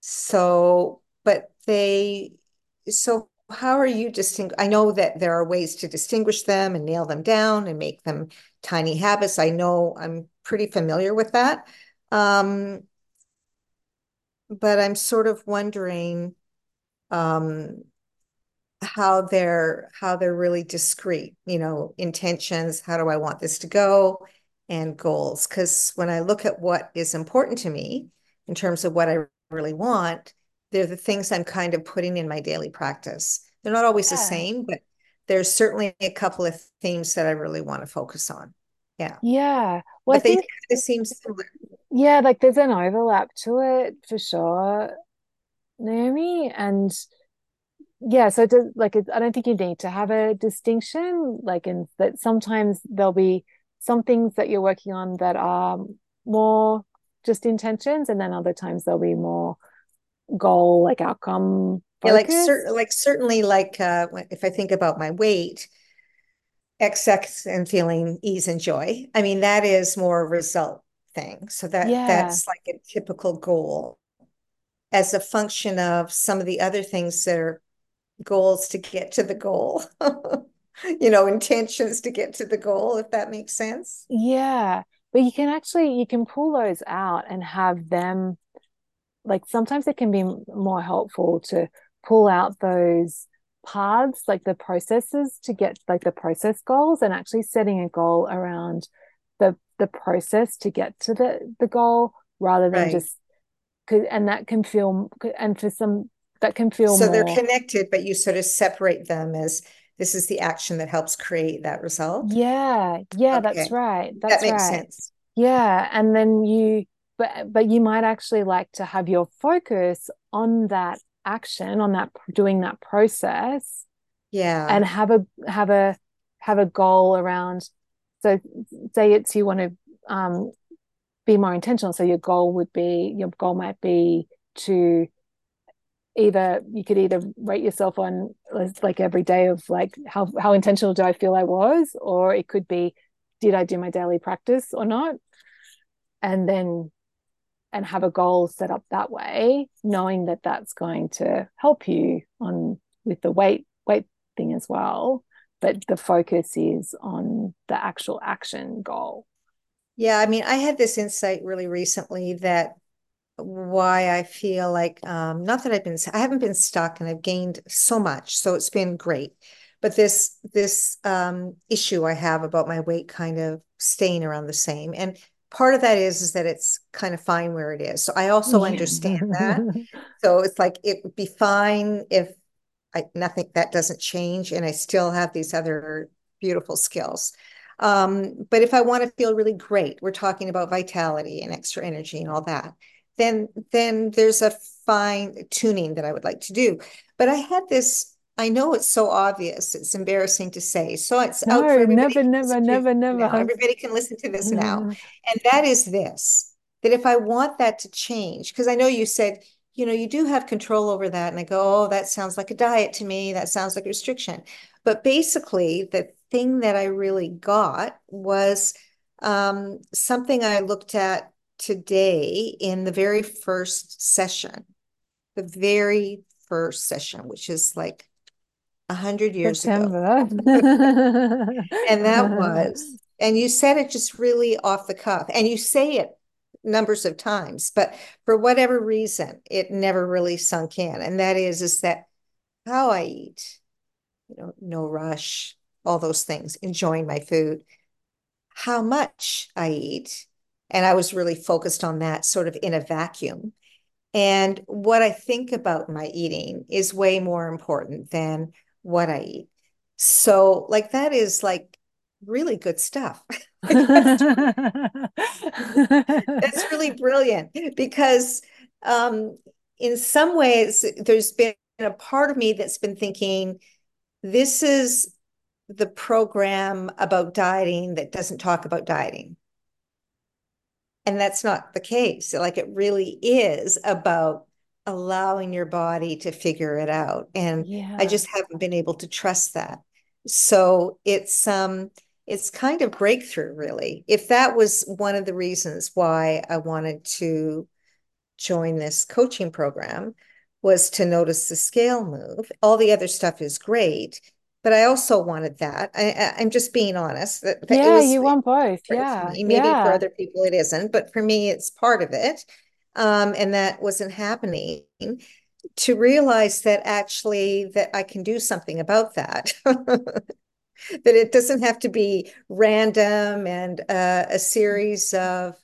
So, they, so how are you distinct? I know that there are ways to distinguish them and nail them down and make them tiny habits. I know I'm pretty familiar with that. Um, but I'm sort of wondering um, how they're how they're really discrete, you know, intentions, how do I want this to go, and goals. Because when I look at what is important to me in terms of what I really want, they're the things I'm kind of putting in my daily practice. They're not always yeah. the same, but there's certainly a couple of themes that I really want to focus on. Yeah. Yeah. Well, but they kind of seem similar. Yeah, like there's an overlap to it for sure, Naomi. And yeah, so it does, like it, I don't think you need to have a distinction. Like in that sometimes there'll be some things that you're working on that are more just intentions, and then other times there'll be more goal like outcome yeah, like cer- like certainly like uh if i think about my weight xx and feeling ease and joy. I mean that is more a result thing. So that yeah. that's like a typical goal. As a function of some of the other things that are goals to get to the goal you know intentions to get to the goal if that makes sense. Yeah but you can actually you can pull those out and have them like sometimes it can be more helpful to pull out those paths like the processes to get like the process goals and actually setting a goal around the the process to get to the the goal rather than right. just and that can feel and for some that can feel more so more, they're connected but you sort of separate them as this is the action that helps create that result? Yeah. Yeah okay. that's right that's that makes right. sense. Yeah. And then you but but you might actually like to have your focus on that action on that doing that process yeah. and have a have a have a goal around so say it's you want to um be more intentional. So your goal would be your goal might be to either you could either rate yourself on like every day of like how how intentional do I feel I was? Or it could be did I do my daily practice or not? And then and have a goal set up that way, knowing that that's going to help you on with the weight weight thing as well. But the focus is on the actual action goal. Yeah, I mean, I had this insight really recently that why I feel like um, not that I've been I haven't been stuck and I've gained so much, so it's been great. But this this um, issue I have about my weight kind of staying around the same, and part of that is is that it's kind of fine where it is. So I also yeah. understand that. so it's like it would be fine if I nothing that doesn't change, and I still have these other beautiful skills. Um, but if I want to feel really great, we're talking about vitality and extra energy and all that, then then there's a fine tuning that I would like to do. But I had this, I know it's so obvious, it's embarrassing to say. So it's no, out for never, never, never, never. Now. Everybody can listen to this now. And that is this that if I want that to change, because I know you said, you know, you do have control over that. And I go, oh, that sounds like a diet to me. That sounds like a restriction. But basically, the thing that I really got was um, something I looked at today in the very first session, the very first session, which is like a hundred years September. ago. and that was, and you said it just really off the cuff, and you say it numbers of times, but for whatever reason, it never really sunk in. And that is, is that how I eat, you know, no rush, all those things, enjoying my food, how much I eat. And I was really focused on that sort of in a vacuum. And what I think about my eating is way more important than what I eat. So, like, that is like really good stuff. that's, that's really brilliant because, um, in some ways, there's been a part of me that's been thinking, this is the program about dieting that doesn't talk about dieting. And that's not the case. Like it really is about allowing your body to figure it out. And yeah. I just haven't been able to trust that. So it's um it's kind of breakthrough really. If that was one of the reasons why I wanted to join this coaching program was to notice the scale move. All the other stuff is great but I also wanted that. I, am just being honest. That, that yeah, you want both. Yeah, maybe yeah. for other people it isn't, but for me, it's part of it. Um, and that wasn't happening. To realize that actually that I can do something about that. that it doesn't have to be random and uh, a series of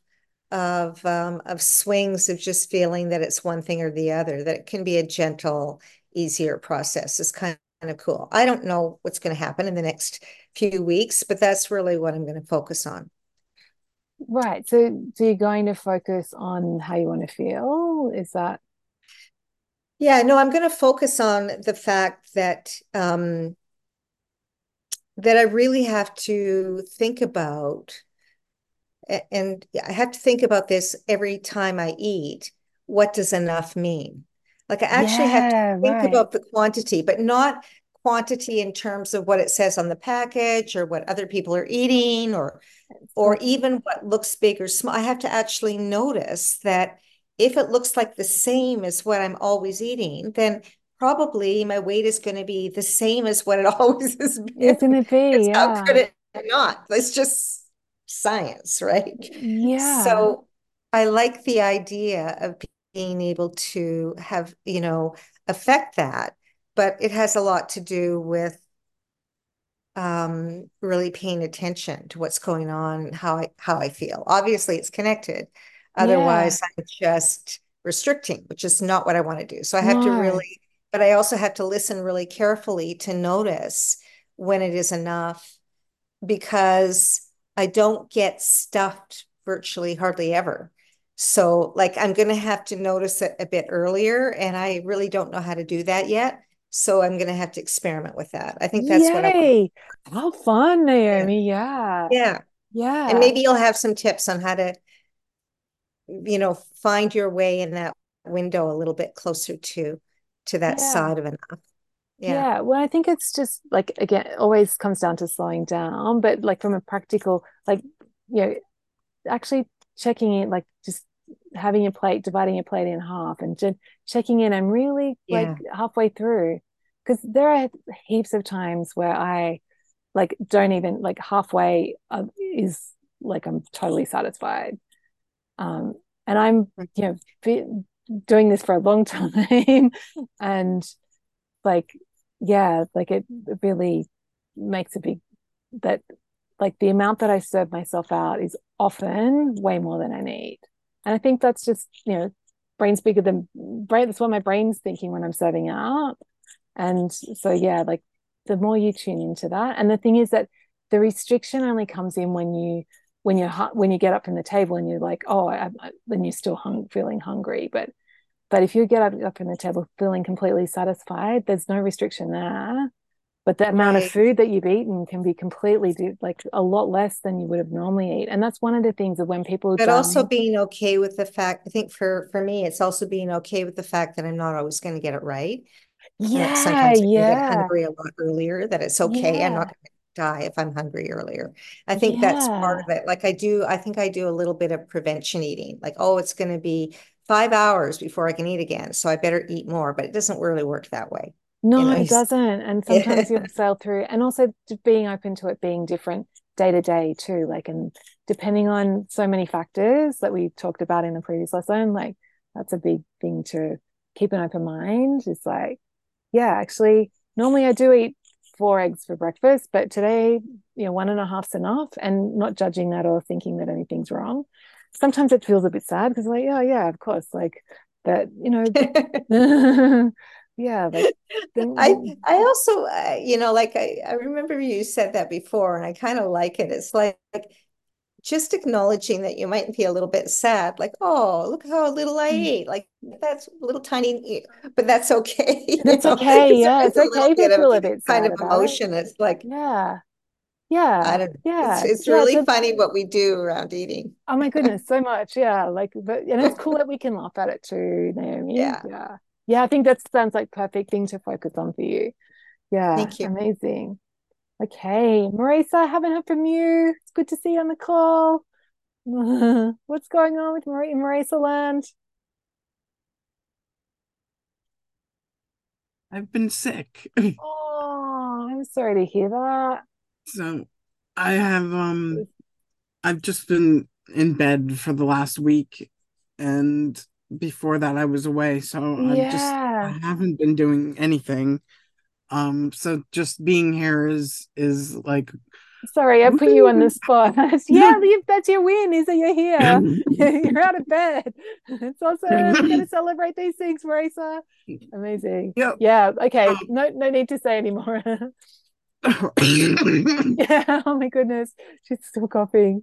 of um, of swings of just feeling that it's one thing or the other. That it can be a gentle, easier process. Is kind of cool. I don't know what's going to happen in the next few weeks, but that's really what I'm going to focus on. Right. So, so you're going to focus on how you want to feel? Is that? Yeah, no, I'm going to focus on the fact that um, that I really have to think about, and I have to think about this every time I eat. What does enough mean? Like I actually yeah, have to think right. about the quantity, but not quantity in terms of what it says on the package or what other people are eating or or even what looks big or small. I have to actually notice that if it looks like the same as what I'm always eating, then probably my weight is going to be the same as what it always has been. It's going to be. Yeah. How could it not? It's just science, right? Yeah. So I like the idea of being able to have, you know, affect that. But it has a lot to do with um, really paying attention to what's going on, how I how I feel. Obviously, it's connected. Otherwise, yeah. I'm just restricting, which is not what I want to do. So I have no. to really, but I also have to listen really carefully to notice when it is enough because I don't get stuffed virtually hardly ever. So, like, I'm going to have to notice it a bit earlier, and I really don't know how to do that yet. So, I'm going to have to experiment with that. I think that's Yay. what I. How fun, Naomi! Yeah. yeah, yeah, and maybe you'll have some tips on how to, you know, find your way in that window a little bit closer to to that yeah. side of enough. Yeah. yeah. Well, I think it's just like again, always comes down to slowing down, but like from a practical, like you know, actually checking in, like just having your plate, dividing your plate in half, and just checking in I'm really yeah. like halfway through. Because there are heaps of times where I like don't even like halfway uh, is like I'm totally satisfied. Um, and I'm you know doing this for a long time, and like yeah, like it really makes a big that like the amount that I serve myself out is often way more than I need. And I think that's just, you know, brain's bigger than brain. That's what my brain's thinking when I'm serving out. And so, yeah, like the more you tune into that. And the thing is that the restriction only comes in when you, when you're, when you get up from the table and you're like, oh, I, I, then you're still hung, feeling hungry. But, but if you get up, up from the table feeling completely satisfied, there's no restriction there but the amount right. of food that you've eaten can be completely like a lot less than you would have normally eat. And that's one of the things of when people but also being okay with the fact i think for for me it's also being okay with the fact that i'm not always going to get it right. Yeah sometimes I yeah get hungry a lot earlier that it's okay. Yeah. i'm not going to die if i'm hungry earlier. I think yeah. that's part of it. Like i do i think i do a little bit of prevention eating. Like oh it's going to be five hours before i can eat again so i better eat more but it doesn't really work that way no, you know, it doesn't. And sometimes you'll sail through, and also being open to it being different day to day too. Like, and depending on so many factors that we talked about in the previous lesson, like that's a big thing to keep an open mind. It's like, yeah, actually, normally I do eat four eggs for breakfast, but today, you know, one and a half's enough, and not judging that or thinking that anything's wrong. Sometimes it feels a bit sad because, like, yeah, yeah, of course, like that, you know. yeah like i i also uh, you know like I, I remember you said that before and i kind of like it. It's like, like just acknowledging that you might be a little bit sad like oh look how little i mm. ate. Like that's little tiny but that's okay it's okay yeah it's, it's okay to feel a bit kind of emotion it. it's like yeah yeah i don't yeah it's, it's yeah, really it's, funny what we do around eating. Oh my goodness so much yeah like but and it's cool that we can laugh at it too naomi yeah. yeah yeah i think that sounds like perfect thing to focus on for you. Yeah thank you. amazing. Okay marisa i haven't heard from you. It's good to see you on the call. What's going on with Mar- marisa land? I've been sick. Oh i'm sorry to hear that. So i have um i've just been in bed for the last week and before that I was away, so yeah. I just I haven't been doing anything. Um, so just being here is is like. Sorry, I put you on the spot. yeah, that's your win. Is that you're here? you're out of bed. It's awesome. We're gonna celebrate these things, Marisa. Amazing. Yep. Yeah. Okay. Um, no, no need to say anymore. yeah. Oh my goodness, she's still coughing.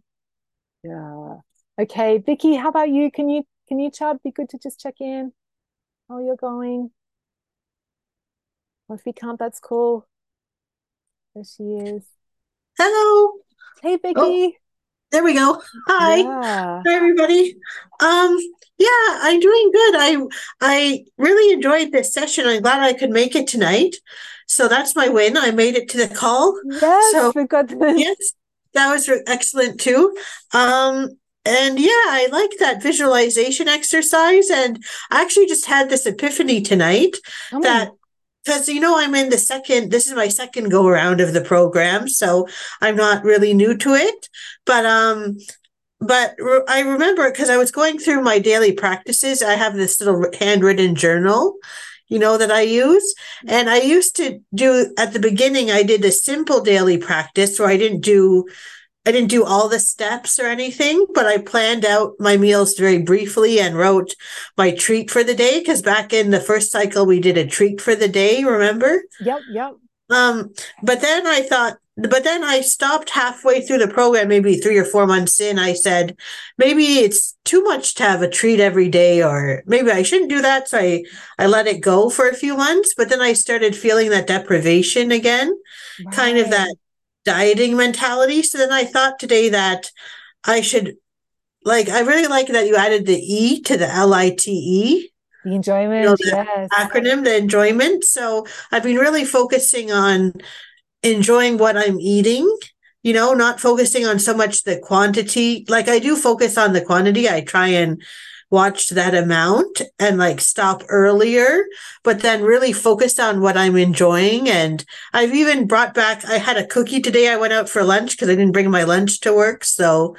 Yeah. Okay, Vicky, how about you? Can you can you chat? Be good to just check in how you're going. Or if you can't, that's cool. There she is. Hello. Hey, Vicky. Oh, there we go. Hi. Yeah. Hi, everybody. Um, yeah, I'm doing good. I I really enjoyed this session. I'm glad I could make it tonight. So that's my win. I made it to the call. Yes, so, we. Yes, that was excellent too. Um, and yeah, I like that visualization exercise. And I actually just had this epiphany tonight oh. that because you know I'm in the second this is my second go around of the program so I'm not really new to it but um but re- I remember because I was going through my daily practices I have this little handwritten journal you know that I use and I used to do at the beginning I did a simple daily practice where I didn't do I didn't do all the steps or anything, but I planned out my meals very briefly and wrote my treat for the day. Cause back in the first cycle, we did a treat for the day, remember? Yep, yep. Um, but then I thought, but then I stopped halfway through the program, maybe three or four months in. I said, maybe it's too much to have a treat every day, or maybe I shouldn't do that. So I, I let it go for a few months, but then I started feeling that deprivation again, right. kind of that dieting mentality. So then I thought today that I should like I really like that you added the E to the L I T E. The enjoyment, you know, the yes. Acronym, the enjoyment. So I've been really focusing on enjoying what I'm eating you know, not focusing on so much the quantity. Like I do focus on the quantity. I try and watch that amount and like stop earlier, but then really focus on what I'm enjoying. And I've even brought back, I had a cookie today. I went out for lunch because I didn't bring my lunch to work. So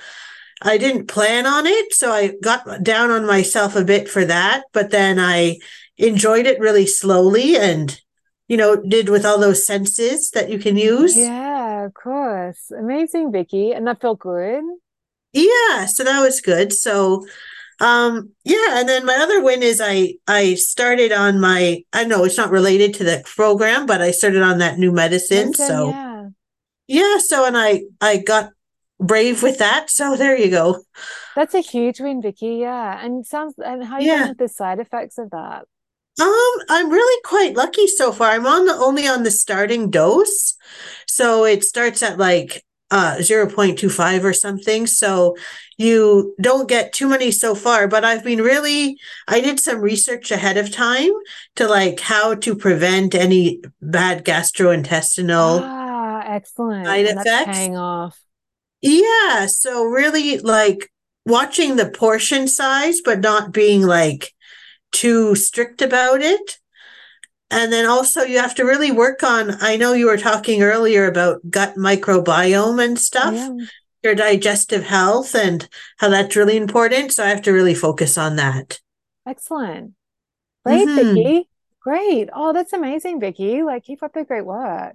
I didn't plan on it. So I got down on myself a bit for that, but then I enjoyed it really slowly and you know, did with all those senses that you can use. Yeah, of course. Amazing, Vicky. And that felt good. Yeah, so that was good. So um yeah, and then my other win is I I started on my I know it's not related to the program, but I started on that new medicine. medicine so yeah. Yeah, so and I I got brave with that. So there you go. That's a huge win, Vicky. Yeah. And sounds and how you yeah. with the side effects of that? Um, I'm really quite lucky so far. I'm on the only on the starting dose. So it starts at like uh 0.25 or something. So you don't get too many so far, but I've been really I did some research ahead of time to like how to prevent any bad gastrointestinal ah, excellent. side and effects. paying off. Yeah. So really like watching the portion size, but not being like too strict about it. And then also you have to really work on, I know you were talking earlier about gut microbiome and stuff, yeah. your digestive health and how that's really important. So I have to really focus on that. Excellent. Great, mm-hmm. Vicky. Great. Oh, that's amazing, Vicky. Like keep up the great work.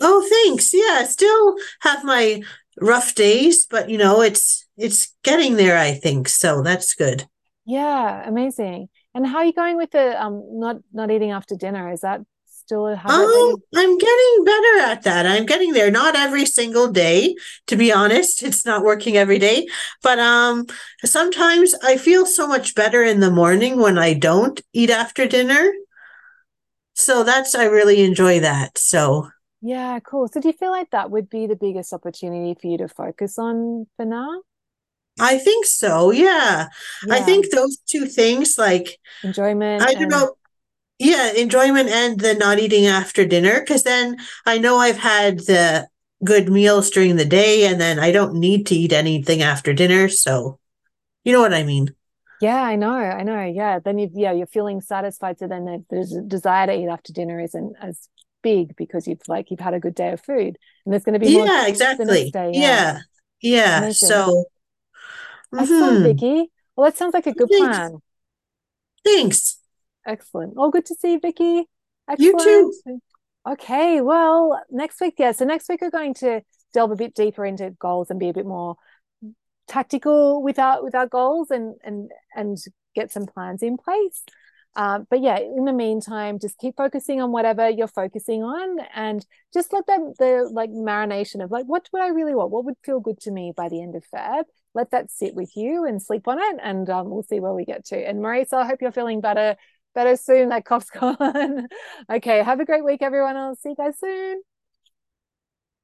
Oh, thanks. Yeah, I still have my rough days, but you know, it's it's getting there, I think. So that's good. Yeah, amazing. And how are you going with the um not not eating after dinner? Is that still a habit? Oh, I'm getting better at that. I'm getting there. Not every single day, to be honest. It's not working every day, but um sometimes I feel so much better in the morning when I don't eat after dinner. So that's I really enjoy that. So yeah, cool. So do you feel like that would be the biggest opportunity for you to focus on for now? I think so. Yeah. yeah. I think those two things, like enjoyment. I don't and... know. Yeah, enjoyment and the not eating after dinner. Cause then I know I've had the good meals during the day and then I don't need to eat anything after dinner. So you know what I mean? Yeah, I know. I know. Yeah. Then you yeah, you're feeling satisfied. So then the, the desire to eat after dinner isn't as big because you've like you've had a good day of food. And there's going to be Yeah, exactly. Day, yeah. Yeah. yeah. So Excellent, mm-hmm. Vicky. Well, that sounds like a good Thanks. plan. Thanks. Excellent. All good to see you, Vicky. Excellent. You too. Okay. Well, next week, yeah. So next week we're going to delve a bit deeper into goals and be a bit more tactical with our with our goals and and and get some plans in place. Um, but yeah, in the meantime, just keep focusing on whatever you're focusing on and just let them the like marination of like what would I really want? What would feel good to me by the end of Feb? Let that sit with you and sleep on it and um, we'll see where we get to. And marisa i hope you're feeling better better soon that cough's gone. Okay have a great week everyone. I'll see you guys soon